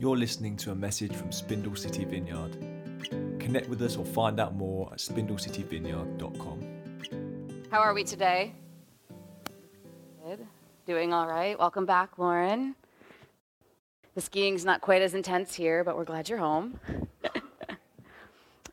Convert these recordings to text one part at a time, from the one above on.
You're listening to a message from Spindle City Vineyard. Connect with us or find out more at spindlecityvineyard.com. How are we today? Good. Doing all right. Welcome back, Lauren. The skiing's not quite as intense here, but we're glad you're home.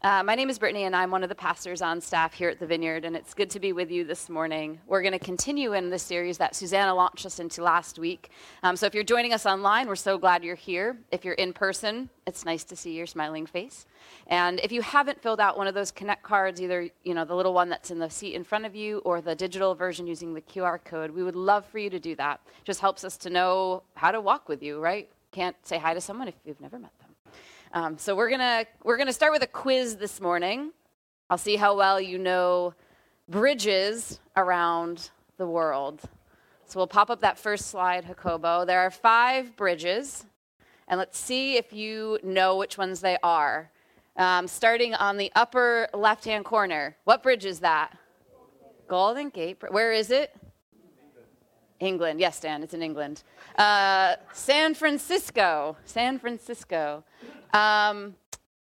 Uh, my name is Brittany, and I'm one of the pastors on staff here at the Vineyard, and it's good to be with you this morning. We're going to continue in the series that Susanna launched us into last week. Um, so if you're joining us online, we're so glad you're here. If you're in person, it's nice to see your smiling face. And if you haven't filled out one of those Connect cards, either you know the little one that's in the seat in front of you or the digital version using the QR code, we would love for you to do that. Just helps us to know how to walk with you, right? Can't say hi to someone if you've never met them. Um, so we're gonna we're gonna start with a quiz this morning. I'll see how well you know bridges around the world. So we'll pop up that first slide, Jacobo. There are five bridges, and let's see if you know which ones they are. Um, starting on the upper left-hand corner, what bridge is that? Golden Gate. Where is it? England. Yes, Dan, it's in England. Uh, San Francisco. San Francisco. Um,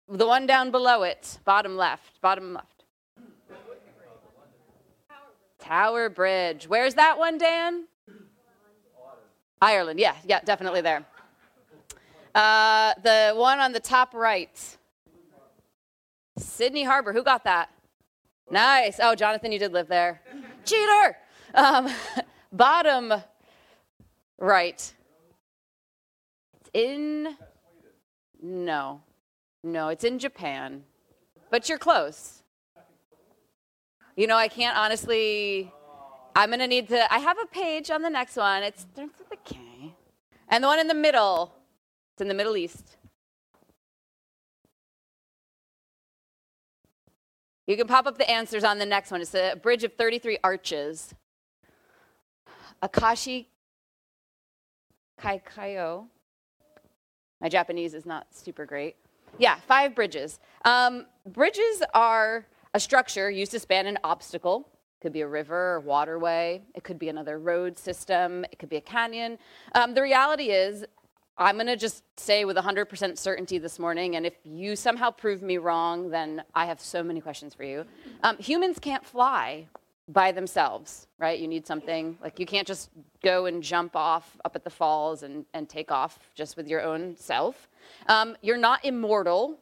the one down below it, bottom left, bottom left. Tower Bridge. Where's that one, Dan? Ireland. Yeah, yeah, definitely there. Uh, the one on the top right. Sydney Harbor. Who got that? Nice. Oh, Jonathan, you did live there. Cheater. Um, bottom right. It's in no, no, it's in Japan, but you're close. You know, I can't honestly. I'm gonna need to. I have a page on the next one. It's starts with a K, and the one in the middle. It's in the Middle East. You can pop up the answers on the next one. It's a bridge of 33 arches. Akashi Kaikayo. My Japanese is not super great. Yeah, five bridges. Um, bridges are a structure used to span an obstacle. It could be a river or waterway. It could be another road system. It could be a canyon. Um, the reality is, I'm going to just say with 100% certainty this morning, and if you somehow prove me wrong, then I have so many questions for you. Um, humans can't fly by themselves, right? You need something like you can't just go and jump off up at the falls and, and take off just with your own self. Um, you're not immortal,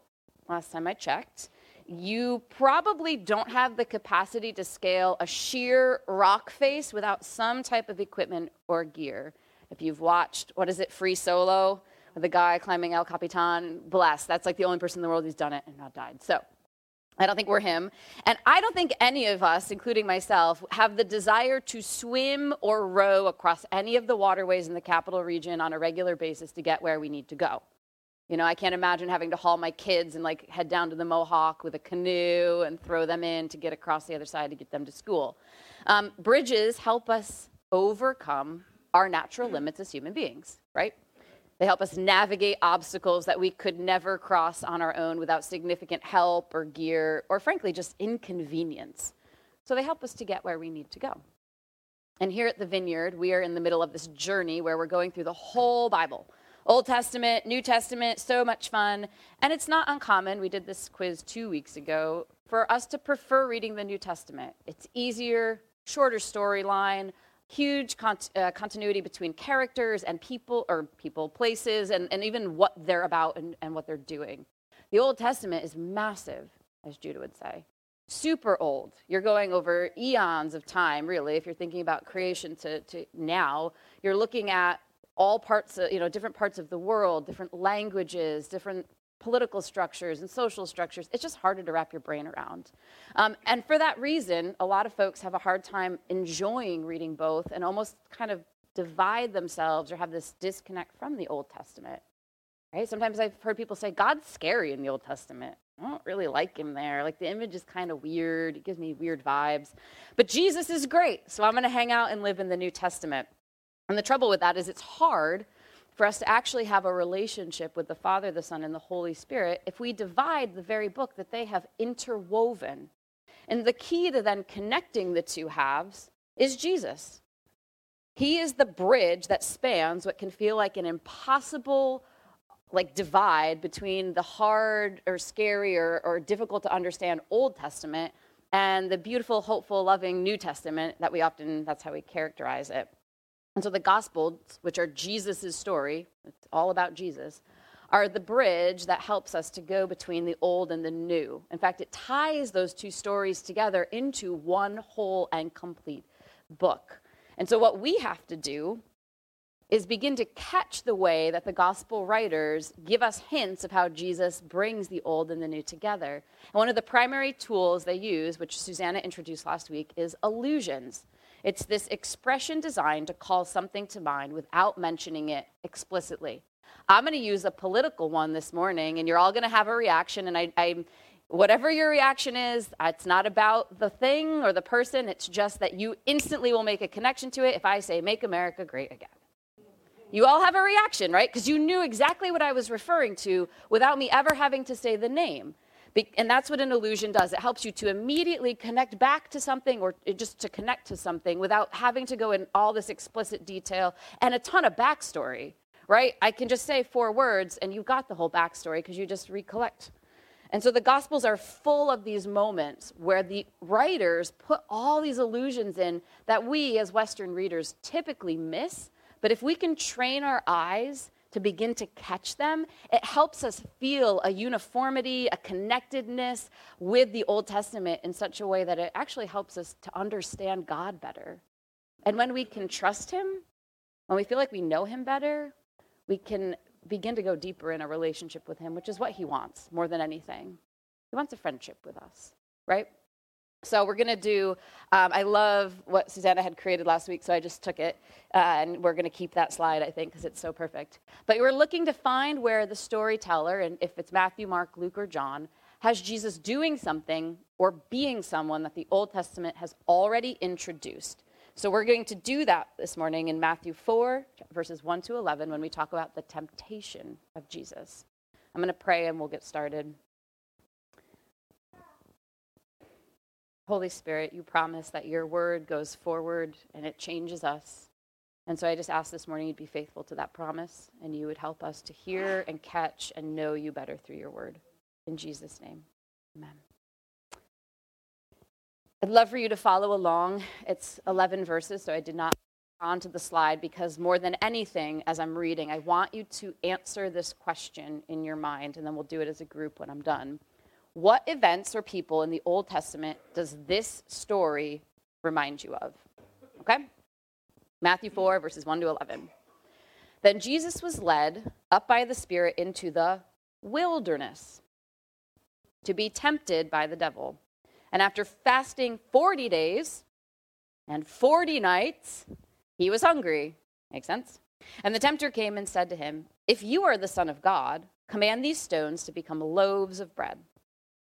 last time I checked. You probably don't have the capacity to scale a sheer rock face without some type of equipment or gear. If you've watched, what is it, Free Solo, with the guy climbing El Capitan, bless, that's like the only person in the world who's done it and not died. So, I don't think we're him. And I don't think any of us, including myself, have the desire to swim or row across any of the waterways in the capital region on a regular basis to get where we need to go. You know, I can't imagine having to haul my kids and like head down to the Mohawk with a canoe and throw them in to get across the other side to get them to school. Um, bridges help us overcome our natural limits as human beings, right? They help us navigate obstacles that we could never cross on our own without significant help or gear or, frankly, just inconvenience. So they help us to get where we need to go. And here at the Vineyard, we are in the middle of this journey where we're going through the whole Bible Old Testament, New Testament, so much fun. And it's not uncommon, we did this quiz two weeks ago, for us to prefer reading the New Testament. It's easier, shorter storyline, huge cont- uh, continuity between characters and people, or people, places, and, and even what they're about and, and what they're doing. The Old Testament is massive, as Judah would say. Super old. You're going over eons of time, really, if you're thinking about creation to, to now. You're looking at all parts, of, you know, different parts of the world, different languages, different political structures and social structures, it's just harder to wrap your brain around. Um, and for that reason, a lot of folks have a hard time enjoying reading both and almost kind of divide themselves or have this disconnect from the Old Testament. Right? Sometimes I've heard people say, God's scary in the Old Testament. I don't really like him there. Like the image is kind of weird. It gives me weird vibes. But Jesus is great. So I'm going to hang out and live in the New Testament. And the trouble with that is it's hard for us to actually have a relationship with the Father, the Son, and the Holy Spirit if we divide the very book that they have interwoven. And the key to then connecting the two halves is Jesus. He is the bridge that spans what can feel like an impossible like divide between the hard or scary or, or difficult to understand Old Testament and the beautiful, hopeful, loving New Testament that we often, that's how we characterize it. And so the Gospels, which are Jesus' story, it's all about Jesus, are the bridge that helps us to go between the old and the new. In fact, it ties those two stories together into one whole and complete book. And so, what we have to do is begin to catch the way that the gospel writers give us hints of how Jesus brings the old and the new together. And one of the primary tools they use, which Susanna introduced last week, is allusions. It's this expression designed to call something to mind without mentioning it explicitly. I'm going to use a political one this morning, and you're all going to have a reaction. And I, whatever your reaction is, it's not about the thing or the person. It's just that you instantly will make a connection to it if I say, Make America Great Again. You all have a reaction, right? Because you knew exactly what I was referring to without me ever having to say the name. And that's what an allusion does. It helps you to immediately connect back to something or just to connect to something without having to go in all this explicit detail and a ton of backstory, right? I can just say four words and you've got the whole backstory because you just recollect. And so the Gospels are full of these moments where the writers put all these allusions in that we as Western readers typically miss but if we can train our eyes to begin to catch them, it helps us feel a uniformity, a connectedness with the Old Testament in such a way that it actually helps us to understand God better. And when we can trust Him, when we feel like we know Him better, we can begin to go deeper in a relationship with Him, which is what He wants more than anything. He wants a friendship with us, right? So we're going to do, um, I love what Susanna had created last week, so I just took it, uh, and we're going to keep that slide, I think, because it's so perfect. But we're looking to find where the storyteller, and if it's Matthew, Mark, Luke, or John, has Jesus doing something or being someone that the Old Testament has already introduced. So we're going to do that this morning in Matthew 4, verses 1 to 11, when we talk about the temptation of Jesus. I'm going to pray and we'll get started. Holy Spirit, you promise that your word goes forward and it changes us. And so I just ask this morning you'd be faithful to that promise and you would help us to hear and catch and know you better through your word. In Jesus' name, amen. I'd love for you to follow along. It's 11 verses, so I did not onto the slide because more than anything, as I'm reading, I want you to answer this question in your mind, and then we'll do it as a group when I'm done. What events or people in the Old Testament does this story remind you of? Okay? Matthew 4, verses 1 to 11. Then Jesus was led up by the Spirit into the wilderness to be tempted by the devil. And after fasting 40 days and 40 nights, he was hungry. Makes sense? And the tempter came and said to him, If you are the Son of God, command these stones to become loaves of bread.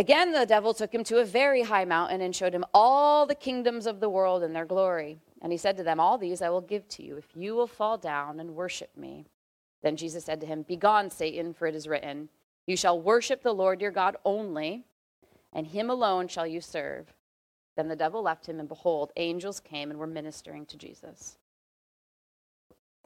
Again, the devil took him to a very high mountain and showed him all the kingdoms of the world and their glory. And he said to them, All these I will give to you if you will fall down and worship me. Then Jesus said to him, Begone, Satan, for it is written, You shall worship the Lord your God only, and him alone shall you serve. Then the devil left him, and behold, angels came and were ministering to Jesus.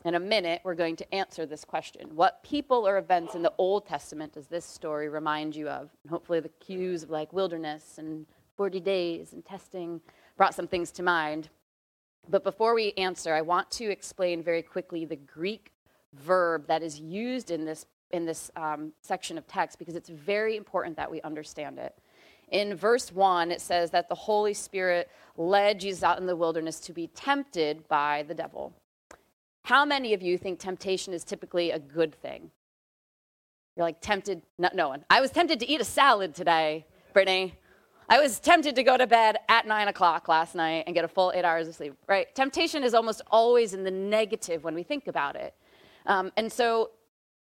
In a minute, we're going to answer this question. What people or events in the Old Testament does this story remind you of? And hopefully, the cues of like wilderness and 40 days and testing brought some things to mind. But before we answer, I want to explain very quickly the Greek verb that is used in this, in this um, section of text because it's very important that we understand it. In verse 1, it says that the Holy Spirit led Jesus out in the wilderness to be tempted by the devil. How many of you think temptation is typically a good thing? You're like tempted, no, no one. I was tempted to eat a salad today, Brittany. I was tempted to go to bed at nine o'clock last night and get a full eight hours of sleep, right? Temptation is almost always in the negative when we think about it. Um, and so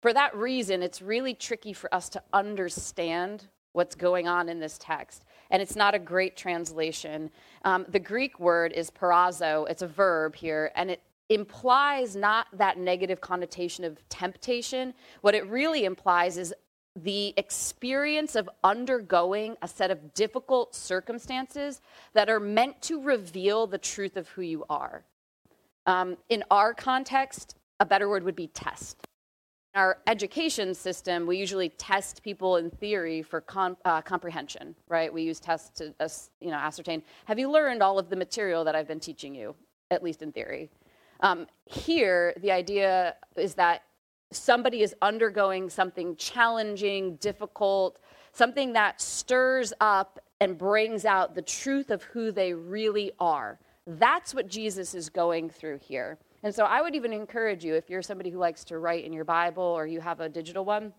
for that reason, it's really tricky for us to understand what's going on in this text. And it's not a great translation. Um, the Greek word is peirazo, it's a verb here, and it implies not that negative connotation of temptation. What it really implies is the experience of undergoing a set of difficult circumstances that are meant to reveal the truth of who you are. Um, in our context, a better word would be test. In our education system, we usually test people in theory for com- uh, comprehension, right? We use tests to uh, you know, ascertain have you learned all of the material that I've been teaching you, at least in theory? Um, here, the idea is that somebody is undergoing something challenging, difficult, something that stirs up and brings out the truth of who they really are. That's what Jesus is going through here. And so I would even encourage you, if you're somebody who likes to write in your Bible or you have a digital one,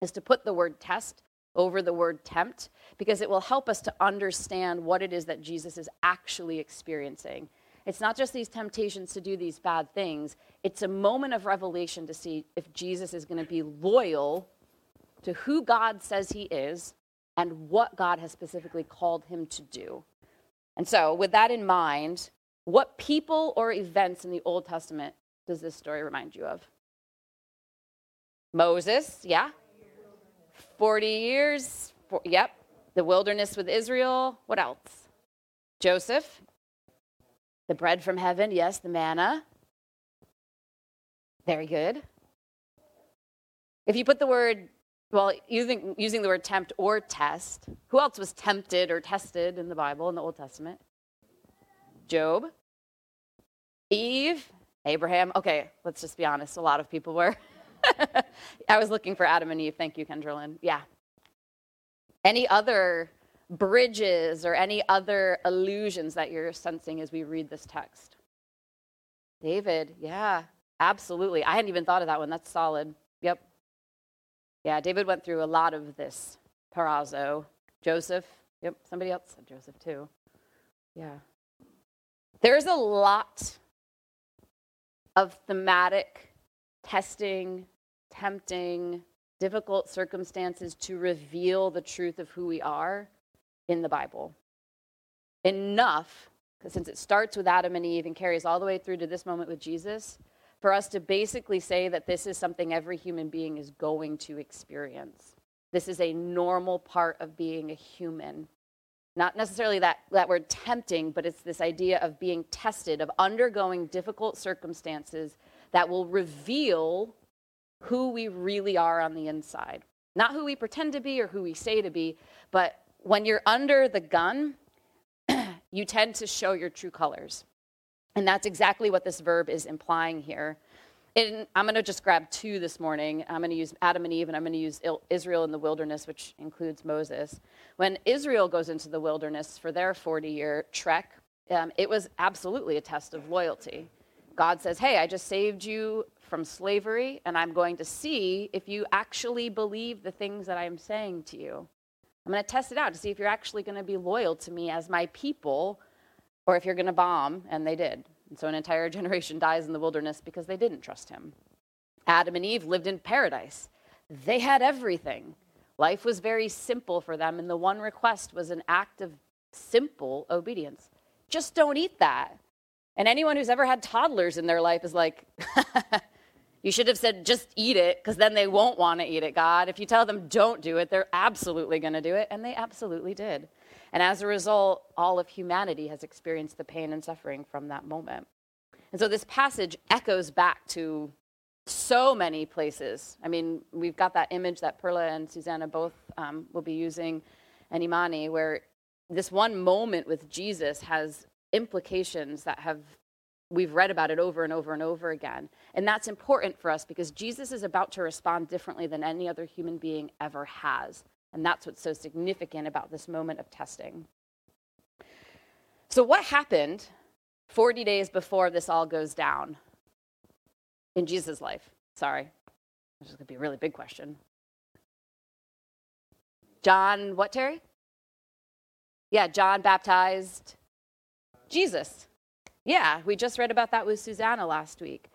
is to put the word test over the word tempt because it will help us to understand what it is that Jesus is actually experiencing. It's not just these temptations to do these bad things, it's a moment of revelation to see if Jesus is going to be loyal to who God says he is and what God has specifically called him to do. And so, with that in mind, what people or events in the Old Testament does this story remind you of? Moses, yeah? 40 years, for, yep. The wilderness with Israel. What else? Joseph, the bread from heaven, yes, the manna. Very good. If you put the word, well, using, using the word tempt or test, who else was tempted or tested in the Bible in the Old Testament? Job, Eve, Abraham. Okay, let's just be honest. A lot of people were. I was looking for Adam and Eve. Thank you, Kendrillin. Yeah. Any other bridges or any other allusions that you're sensing as we read this text? David, yeah, absolutely. I hadn't even thought of that one. That's solid. Yep. Yeah, David went through a lot of this. Peirazo, Joseph. Yep, somebody else said Joseph too. Yeah. There's a lot of thematic testing, tempting, difficult circumstances to reveal the truth of who we are in the Bible. Enough, since it starts with Adam and Eve and carries all the way through to this moment with Jesus, for us to basically say that this is something every human being is going to experience. This is a normal part of being a human. Not necessarily that, that word tempting, but it's this idea of being tested, of undergoing difficult circumstances that will reveal who we really are on the inside. Not who we pretend to be or who we say to be, but when you're under the gun, you tend to show your true colors. And that's exactly what this verb is implying here. And I'm going to just grab two this morning. I'm going to use Adam and Eve, and I'm going to use Israel in the wilderness, which includes Moses. When Israel goes into the wilderness for their 40 year trek, um, it was absolutely a test of loyalty. God says, Hey, I just saved you from slavery, and I'm going to see if you actually believe the things that I'm saying to you. I'm going to test it out to see if you're actually going to be loyal to me as my people or if you're going to bomb. And they did. And so an entire generation dies in the wilderness because they didn't trust him. Adam and Eve lived in paradise, they had everything. Life was very simple for them, and the one request was an act of simple obedience. Just don't eat that. And anyone who's ever had toddlers in their life is like, You should have said, just eat it, because then they won't want to eat it, God. If you tell them, don't do it, they're absolutely going to do it. And they absolutely did. And as a result, all of humanity has experienced the pain and suffering from that moment. And so this passage echoes back to so many places. I mean, we've got that image that Perla and Susanna both um, will be using, and Imani, where this one moment with Jesus has implications that have We've read about it over and over and over again. And that's important for us because Jesus is about to respond differently than any other human being ever has. And that's what's so significant about this moment of testing. So, what happened 40 days before this all goes down in Jesus' life? Sorry, this is going to be a really big question. John, what, Terry? Yeah, John baptized Jesus. Yeah, we just read about that with Susanna last week.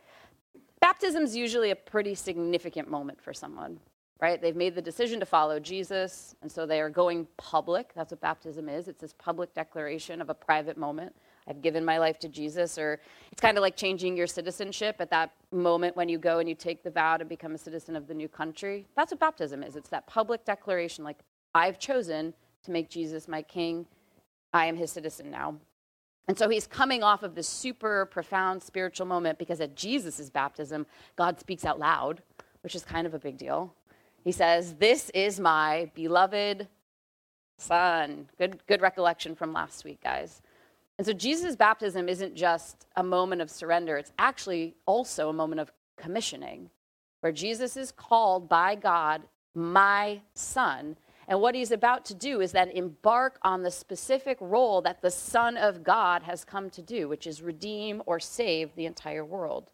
Baptism is usually a pretty significant moment for someone, right? They've made the decision to follow Jesus, and so they are going public. That's what baptism is it's this public declaration of a private moment. I've given my life to Jesus, or it's kind of like changing your citizenship at that moment when you go and you take the vow to become a citizen of the new country. That's what baptism is. It's that public declaration, like, I've chosen to make Jesus my king. I am his citizen now. And so he's coming off of this super profound spiritual moment because at Jesus' baptism, God speaks out loud, which is kind of a big deal. He says, This is my beloved son. Good, good recollection from last week, guys. And so Jesus' baptism isn't just a moment of surrender, it's actually also a moment of commissioning, where Jesus is called by God, my son. And what he's about to do is then embark on the specific role that the Son of God has come to do, which is redeem or save the entire world.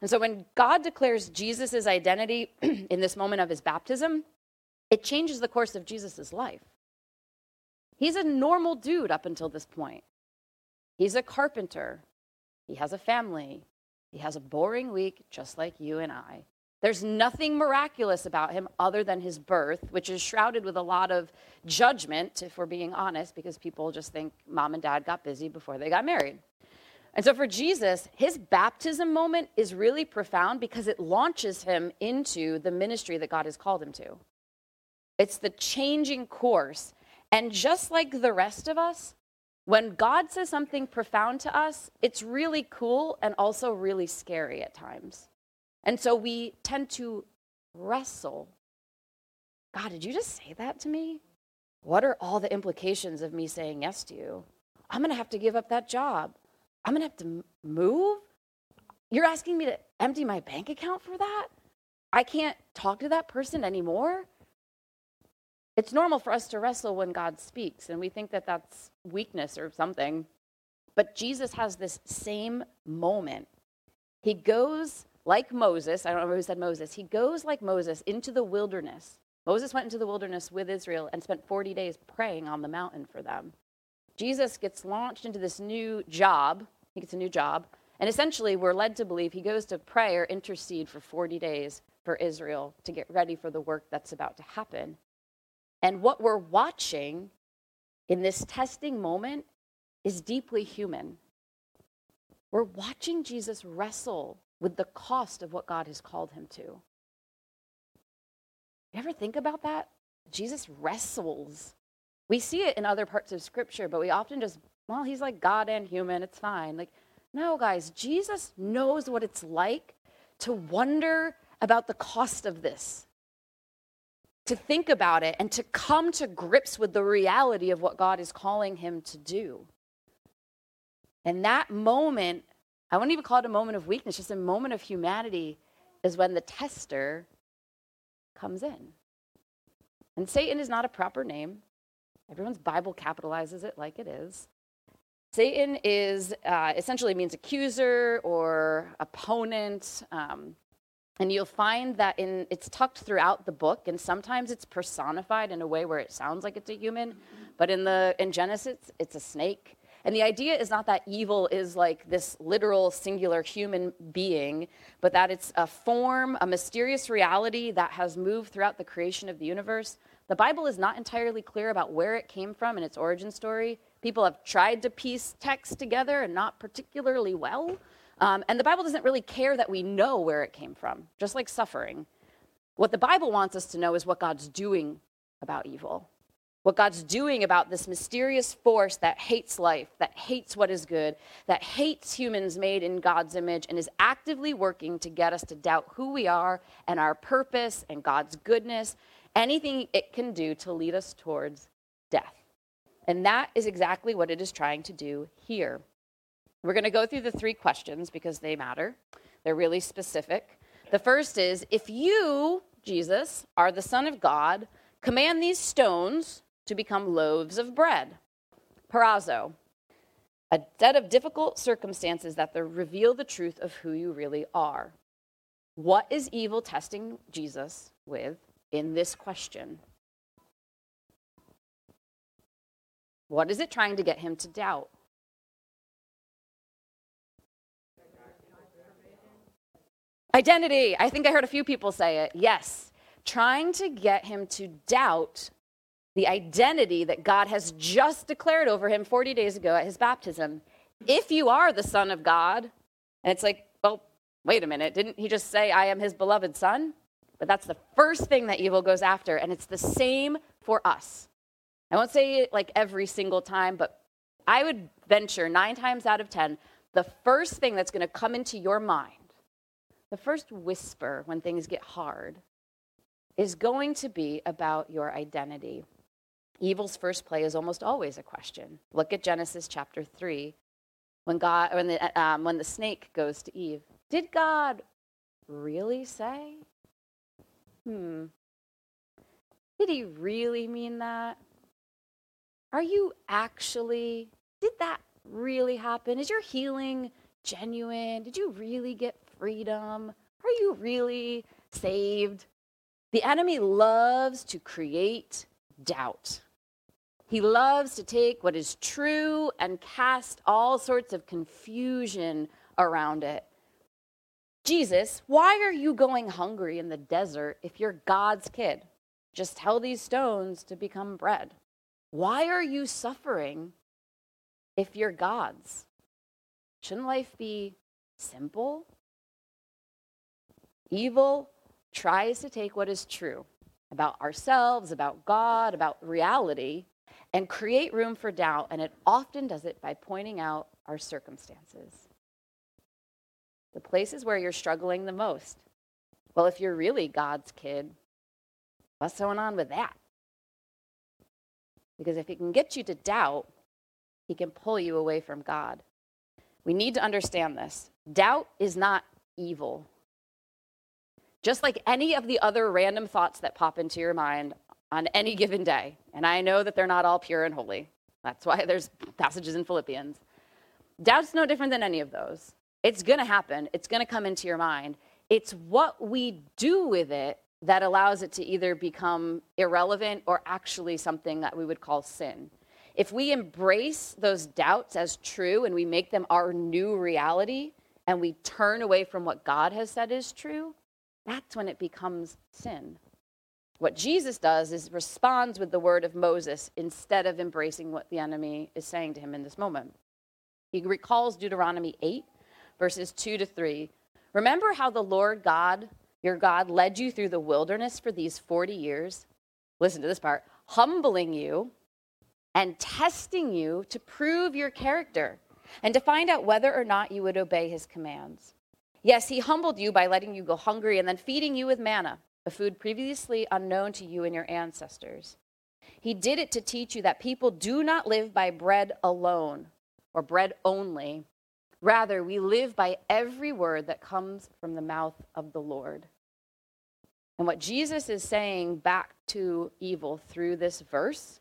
And so when God declares Jesus' identity in this moment of his baptism, it changes the course of Jesus' life. He's a normal dude up until this point. He's a carpenter. He has a family. He has a boring week, just like you and I. There's nothing miraculous about him other than his birth, which is shrouded with a lot of judgment, if we're being honest, because people just think mom and dad got busy before they got married. And so for Jesus, his baptism moment is really profound because it launches him into the ministry that God has called him to. It's the changing course. And just like the rest of us, when God says something profound to us, it's really cool and also really scary at times. And so we tend to wrestle. God, did you just say that to me? What are all the implications of me saying yes to you? I'm going to have to give up that job. I'm going to have to move. You're asking me to empty my bank account for that? I can't talk to that person anymore? It's normal for us to wrestle when God speaks, and we think that that's weakness or something. But Jesus has this same moment. He goes like Moses, I don't know who said Moses, he goes like Moses into the wilderness. Moses went into the wilderness with Israel and spent 40 days praying on the mountain for them. Jesus gets launched into this new job. He gets a new job. And essentially, we're led to believe he goes to pray or intercede for 40 days for Israel to get ready for the work that's about to happen. And what we're watching in this testing moment is deeply human. We're watching Jesus wrestle with the cost of what God has called him to. You ever think about that? Jesus wrestles. We see it in other parts of scripture, but we often just, well, he's like God and human, it's fine. Like, no, guys, Jesus knows what it's like to wonder about the cost of this to think about it and to come to grips with the reality of what God is calling him to do. And that moment, I wouldn't even call it a moment of weakness, just a moment of humanity, is when the tester comes in. And Satan is not a proper name. Everyone's Bible capitalizes it like it is. Satan is uh, essentially means accuser or opponent. Um, and you'll find that in it's tucked throughout the book and sometimes it's personified in a way where it sounds like it's a human but in the in genesis it's a snake and the idea is not that evil is like this literal singular human being but that it's a form a mysterious reality that has moved throughout the creation of the universe. The bible is not entirely clear about where it came from and its origin story. People have tried to piece texts together and not particularly well. Um, and the Bible doesn't really care that we know where it came from, just like suffering. What the Bible wants us to know is what God's doing about evil, what God's doing about this mysterious force that hates life, that hates what is good, that hates humans made in God's image, and is actively working to get us to doubt who we are and our purpose and God's goodness, anything it can do to lead us towards death. And that is exactly what it is trying to do here. We're going to go through the three questions because they matter. They're really specific. The first is if you, Jesus, are the Son of God, command these stones to become loaves of bread. Peirazo, a set of difficult circumstances that reveal the truth of who you really are. What is evil testing Jesus with in this question? What is it trying to get him to doubt? Identity. I think I heard a few people say it. Yes. Trying to get him to doubt the identity that God has just declared over him 40 days ago at his baptism. If you are the Son of God, and it's like, well, wait a minute, didn't he just say, I am his beloved Son? But that's the first thing that evil goes after, and it's the same for us. I won't say it like every single time, but I would venture nine times out of 10, the first thing that's going to come into your mind, the first whisper when things get hard, is going to be about your identity. Evil's first play is almost always a question. Look at Genesis chapter 3 when, God, when, the, um, when the snake goes to Eve. Did God really say? Hmm. Did he really mean that? Are you actually, did that really happen? Is your healing genuine? Did you really get freedom? Are you really saved? The enemy loves to create doubt. He loves to take what is true and cast all sorts of confusion around it. Jesus, why are you going hungry in the desert if you're God's kid? Just tell these stones to become bread. Why are you suffering if you're God's? Shouldn't life be simple? Evil tries to take what is true about ourselves, about God, about reality, and create room for doubt, and it often does it by pointing out our circumstances. The places where you're struggling the most. Well, if you're really God's kid, what's going on with that? Because if he can get you to doubt, he can pull you away from God. We need to understand this. Doubt is not evil. Just like any of the other random thoughts that pop into your mind on any given day. And I know that they're not all pure and holy. That's why there's passages in Philippians. Doubt's no different than any of those. It's going to happen, it's going to come into your mind. It's what we do with it that allows it to either become irrelevant or actually something that we would call sin. If we embrace those doubts as true and we make them our new reality and we turn away from what God has said is true, that's when it becomes sin. What Jesus does is responds with the word of Moses instead of embracing what the enemy is saying to him in this moment. He recalls Deuteronomy 8, verses 2 to 3. Remember how the Lord God your God led you through the wilderness for these 40 years. Listen to this part humbling you and testing you to prove your character and to find out whether or not you would obey his commands. Yes, he humbled you by letting you go hungry and then feeding you with manna, a food previously unknown to you and your ancestors. He did it to teach you that people do not live by bread alone or bread only, Rather, we live by every word that comes from the mouth of the Lord. And what Jesus is saying back to evil through this verse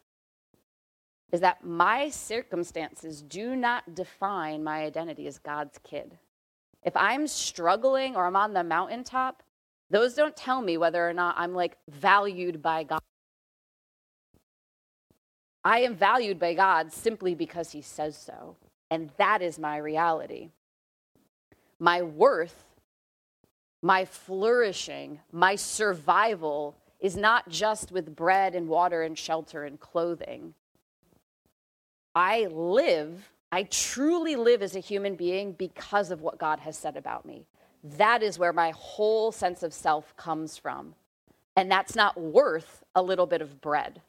is that my circumstances do not define my identity as God's kid. If I'm struggling or I'm on the mountaintop, those don't tell me whether or not I'm like valued by God. I am valued by God simply because he says so. And that is my reality. My worth, my flourishing, my survival is not just with bread and water and shelter and clothing. I live, I truly live as a human being because of what God has said about me. That is where my whole sense of self comes from. And that's not worth a little bit of bread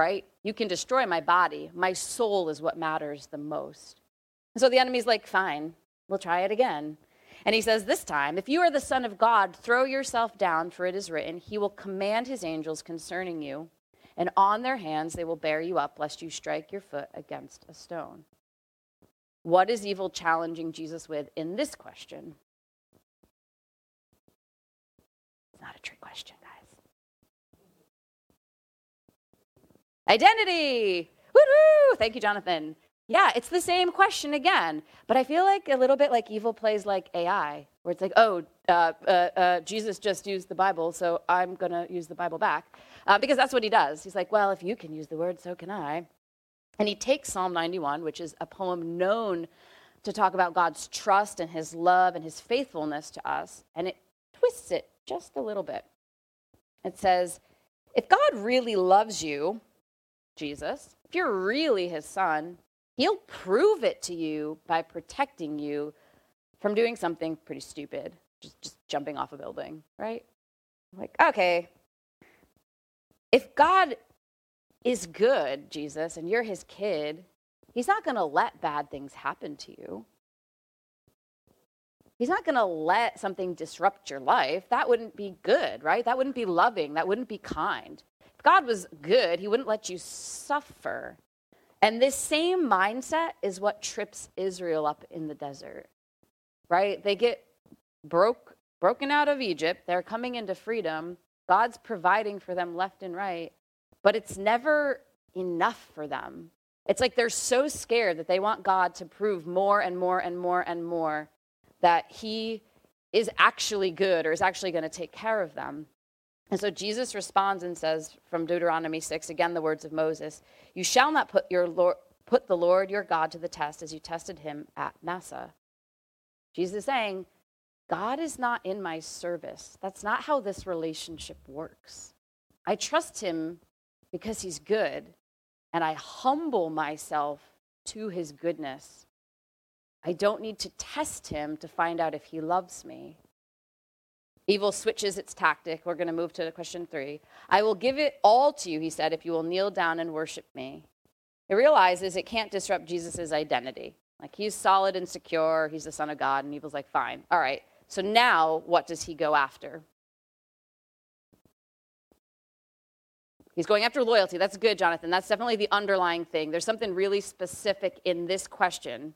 right? You can destroy my body. My soul is what matters the most. And so the enemy's like, fine, we'll try it again. And he says, This time, if you are the Son of God, throw yourself down, for it is written, He will command His angels concerning you, and on their hands they will bear you up, lest you strike your foot against a stone. What is evil challenging Jesus with in this question? Not a trick question. Guys. Identity. Woo! Thank you, Jonathan. Yeah, it's the same question again, but I feel like a little bit like evil plays like AI, where it's like, oh, uh, uh, uh, Jesus just used the Bible, so I'm going to use the Bible back. Uh, because that's what he does. He's like, well, if you can use the word, so can I. And he takes Psalm 91, which is a poem known to talk about God's trust and his love and his faithfulness to us, and it twists it just a little bit. It says, if God really loves you, Jesus, if you're really his son, he'll prove it to you by protecting you from doing something pretty stupid, just, just jumping off a building, right? Like, okay, if God is good, Jesus, and you're his kid, he's not going to let bad things happen to you. He's not going to let something disrupt your life. That wouldn't be good, right? That wouldn't be loving. That wouldn't be kind. If God was good, he wouldn't let you suffer. And this same mindset is what trips Israel up in the desert, right? They get broke, broken out of Egypt. They're coming into freedom. God's providing for them left and right, but it's never enough for them. It's like they're so scared that they want God to prove more and more and more and more that He is actually good or is actually going to take care of them. And so Jesus responds and says from Deuteronomy 6, again, the words of Moses, You shall not put, your Lord, put the Lord your God to the test as you tested him at Massah. Jesus is saying, God is not in my service. That's not how this relationship works. I trust him because he's good, and I humble myself to his goodness. I don't need to test him to find out if he loves me. Evil switches its tactic. We're going to move to question three. I will give it all to you, he said, if you will kneel down and worship me. It realizes it can't disrupt Jesus' identity. Like he's solid and secure, he's the Son of God, and evil's like, fine, all right, so now, what does he go after? He's going after loyalty. That's good, Jonathan. That's definitely the underlying thing. There's something really specific in this question.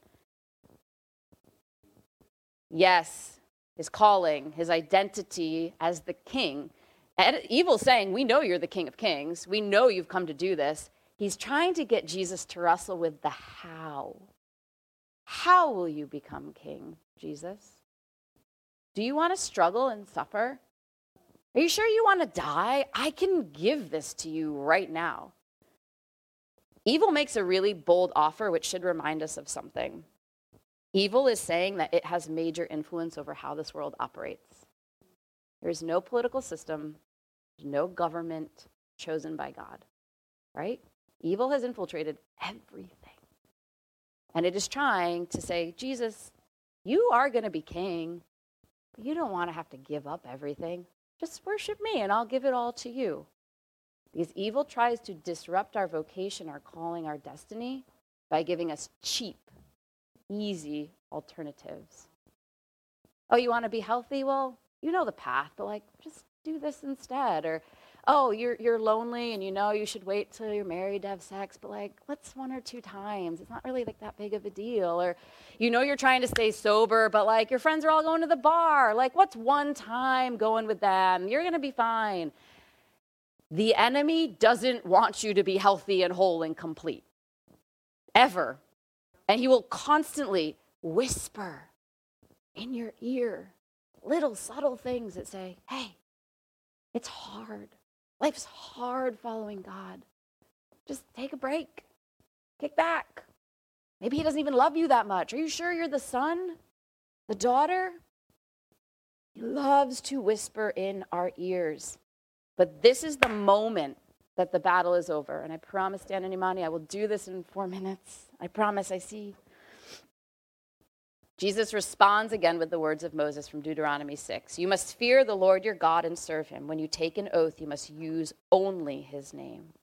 Yes, his calling, his identity as the king. And evil saying, We know you're the king of kings. We know you've come to do this. He's trying to get Jesus to wrestle with the how. How will you become king, Jesus? Do you want to struggle and suffer? Are you sure you want to die? I can give this to you right now. Evil makes a really bold offer, which should remind us of something. Evil is saying that it has major influence over how this world operates. There is no political system, no government chosen by God, right? Evil has infiltrated everything. And it is trying to say, Jesus, you are going to be king. But you don't want to have to give up everything. Just worship me and I'll give it all to you. Because evil tries to disrupt our vocation, our calling, our destiny by giving us cheap, easy alternatives. Oh, you want to be healthy? Well, you know the path, but like, just do this instead. Or, oh, you're, you're lonely and you know you should wait till you're married to have sex, but like, what's one or two times? It's not really like that big of a deal. Or, you know, you're trying to stay sober, but like, your friends are all going to the bar. Like, what's one time going with them? You're going to be fine. The enemy doesn't want you to be healthy and whole and complete, ever. And he will constantly whisper in your ear little subtle things that say, hey, it's hard. Life's hard following God. Just take a break, kick back. Maybe He doesn't even love you that much. Are you sure you're the son, the daughter? He loves to whisper in our ears. But this is the moment that the battle is over. And I promise, Dan and Imani, I will do this in four minutes. I promise, I see. Jesus responds again with the words of Moses from Deuteronomy 6 You must fear the Lord your God and serve him. When you take an oath, you must use only his name.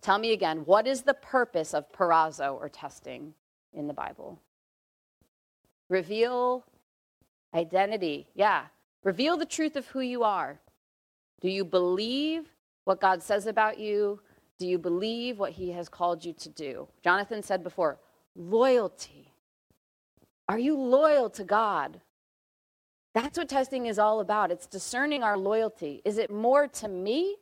Tell me again, what is the purpose of peirazo or testing in the Bible? Reveal identity. Yeah. Reveal the truth of who you are. Do you believe what God says about you? Do you believe what he has called you to do? Jonathan said before, loyalty. Are you loyal to God? That's what testing is all about. It's discerning our loyalty. Is it more to me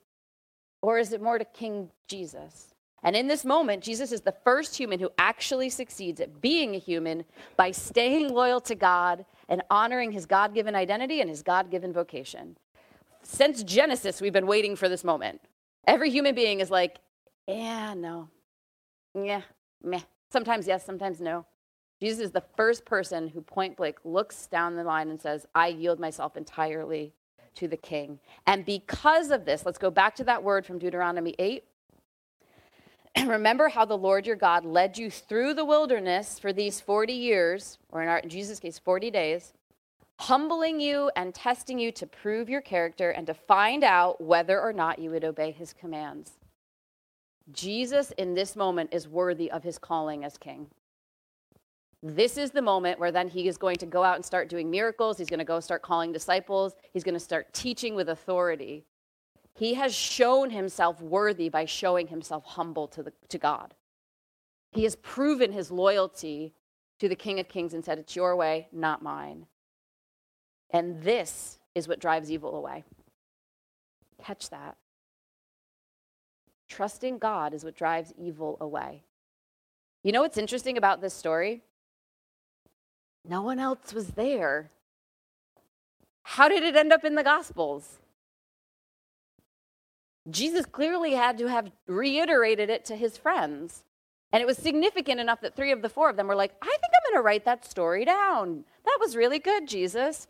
or is it more to King Jesus? And in this moment, Jesus is the first human who actually succeeds at being a human by staying loyal to God and honoring his God given identity and his God given vocation. Since Genesis, we've been waiting for this moment. Every human being is like, yeah, no. Yeah, meh. Sometimes yes, sometimes no. Jesus is the first person who point blank looks down the line and says, I yield myself entirely to the king. And because of this, let's go back to that word from Deuteronomy 8. And remember how the Lord your God led you through the wilderness for these 40 years, or in, our, in Jesus' case, 40 days, humbling you and testing you to prove your character and to find out whether or not you would obey his commands. Jesus, in this moment, is worthy of his calling as king. This is the moment where then he is going to go out and start doing miracles. He's going to go start calling disciples. He's going to start teaching with authority. He has shown himself worthy by showing himself humble to, the, to God. He has proven his loyalty to the King of Kings and said, It's your way, not mine. And this is what drives evil away. Catch that. Trusting God is what drives evil away. You know what's interesting about this story? No one else was there. How did it end up in the Gospels? Jesus clearly had to have reiterated it to his friends. And it was significant enough that three of the four of them were like, I think I'm going to write that story down. That was really good, Jesus.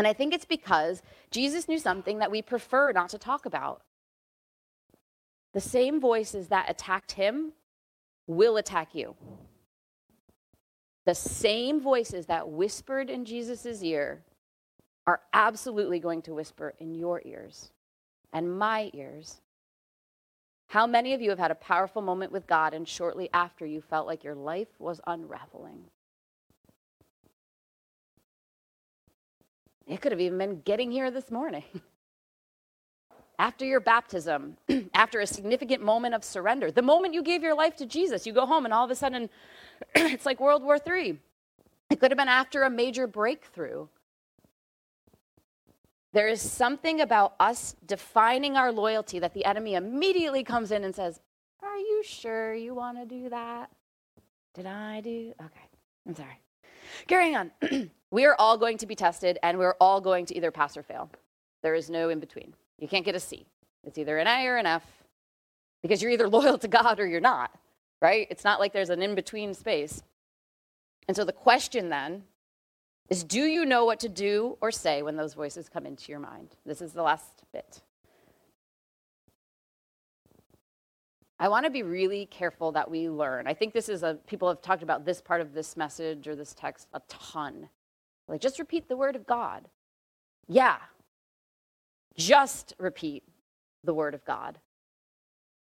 And I think it's because Jesus knew something that we prefer not to talk about. The same voices that attacked him will attack you. The same voices that whispered in Jesus' ear are absolutely going to whisper in your ears and my ears. How many of you have had a powerful moment with God and shortly after you felt like your life was unraveling? It could have even been getting here this morning. after your baptism, after a significant moment of surrender, the moment you gave your life to Jesus, you go home and all of a sudden it's like World War III. It could have been after a major breakthrough. There is something about us defining our loyalty that the enemy immediately comes in and says, Are you sure you want to do that? Did I do? Okay, I'm sorry. Carrying on. we are all going to be tested and we're all going to either pass or fail. There is no in between. You can't get a C. It's either an A or an F because you're either loyal to God or you're not, right? It's not like there's an in between space. And so the question then is do you know what to do or say when those voices come into your mind? This is the last bit. I want to be really careful that we learn. I think this is a, people have talked about this part of this message or this text a ton. Like, just repeat the word of God. Yeah, just repeat the word of God.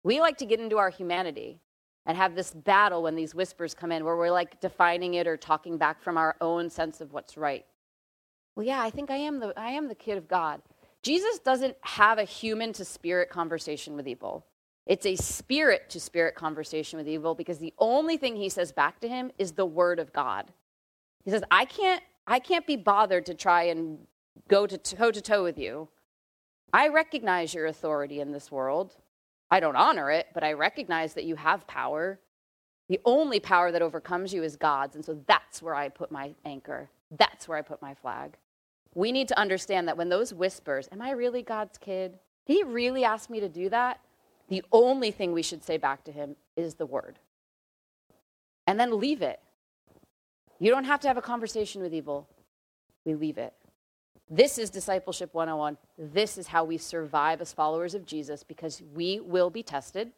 We like to get into our humanity and have this battle when these whispers come in where we're like defining it or talking back from our own sense of what's right. Well, yeah, I think I am the I am the kid of God. Jesus doesn't have a human to spirit conversation with evil. It's a spirit to spirit conversation with evil because the only thing he says back to him is the word of God. He says, "I can't I can't be bothered to try and go to toe to toe with you. I recognize your authority in this world. I don't honor it, but I recognize that you have power. The only power that overcomes you is God's. And so that's where I put my anchor. That's where I put my flag. We need to understand that when those whispers, Am I really God's kid? He really ask me to do that? The only thing we should say back to him is the word. And then leave it. You don't have to have a conversation with evil. We leave it. This is discipleship 101. This is how we survive as followers of Jesus because we will be tested.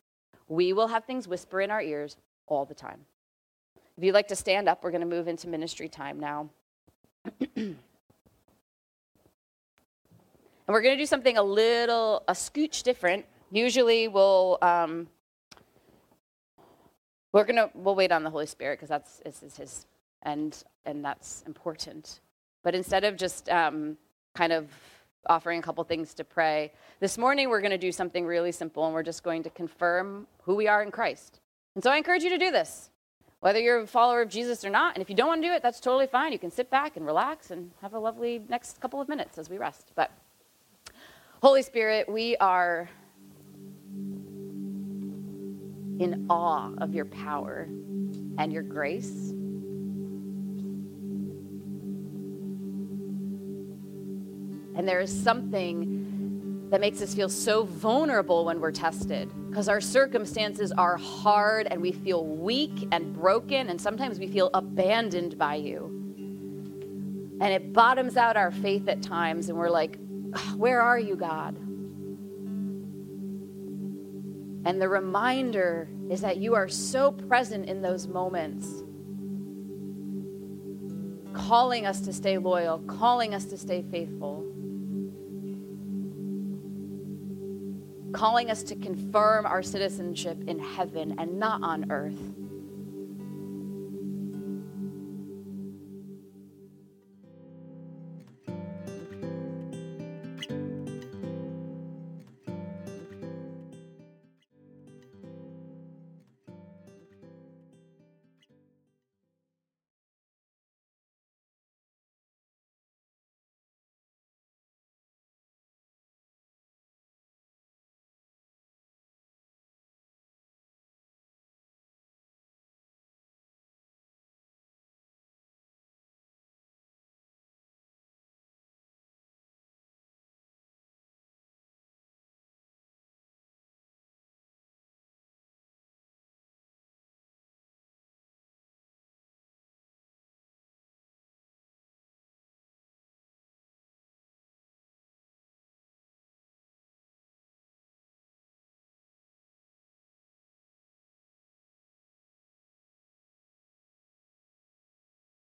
We will have things whisper in our ears all the time. If you'd like to stand up, we're going to move into ministry time now. and we're going to do something a little, a scooch different. Usually we'll, um, we're going to, we'll wait on the Holy Spirit because that's is, is his, and, and that's important. But instead of just um, kind of offering a couple things to pray, this morning we're going to do something really simple and we're just going to confirm who we are in Christ. And so I encourage you to do this, whether you're a follower of Jesus or not. And if you don't want to do it, that's totally fine. You can sit back and relax and have a lovely next couple of minutes as we rest. But Holy Spirit, we are in awe of your power and your grace. And there is something that makes us feel so vulnerable when we're tested because our circumstances are hard and we feel weak and broken, and sometimes we feel abandoned by you. And it bottoms out our faith at times, and we're like, Where are you, God? And the reminder is that you are so present in those moments, calling us to stay loyal, calling us to stay faithful, calling us to confirm our citizenship in heaven and not on earth.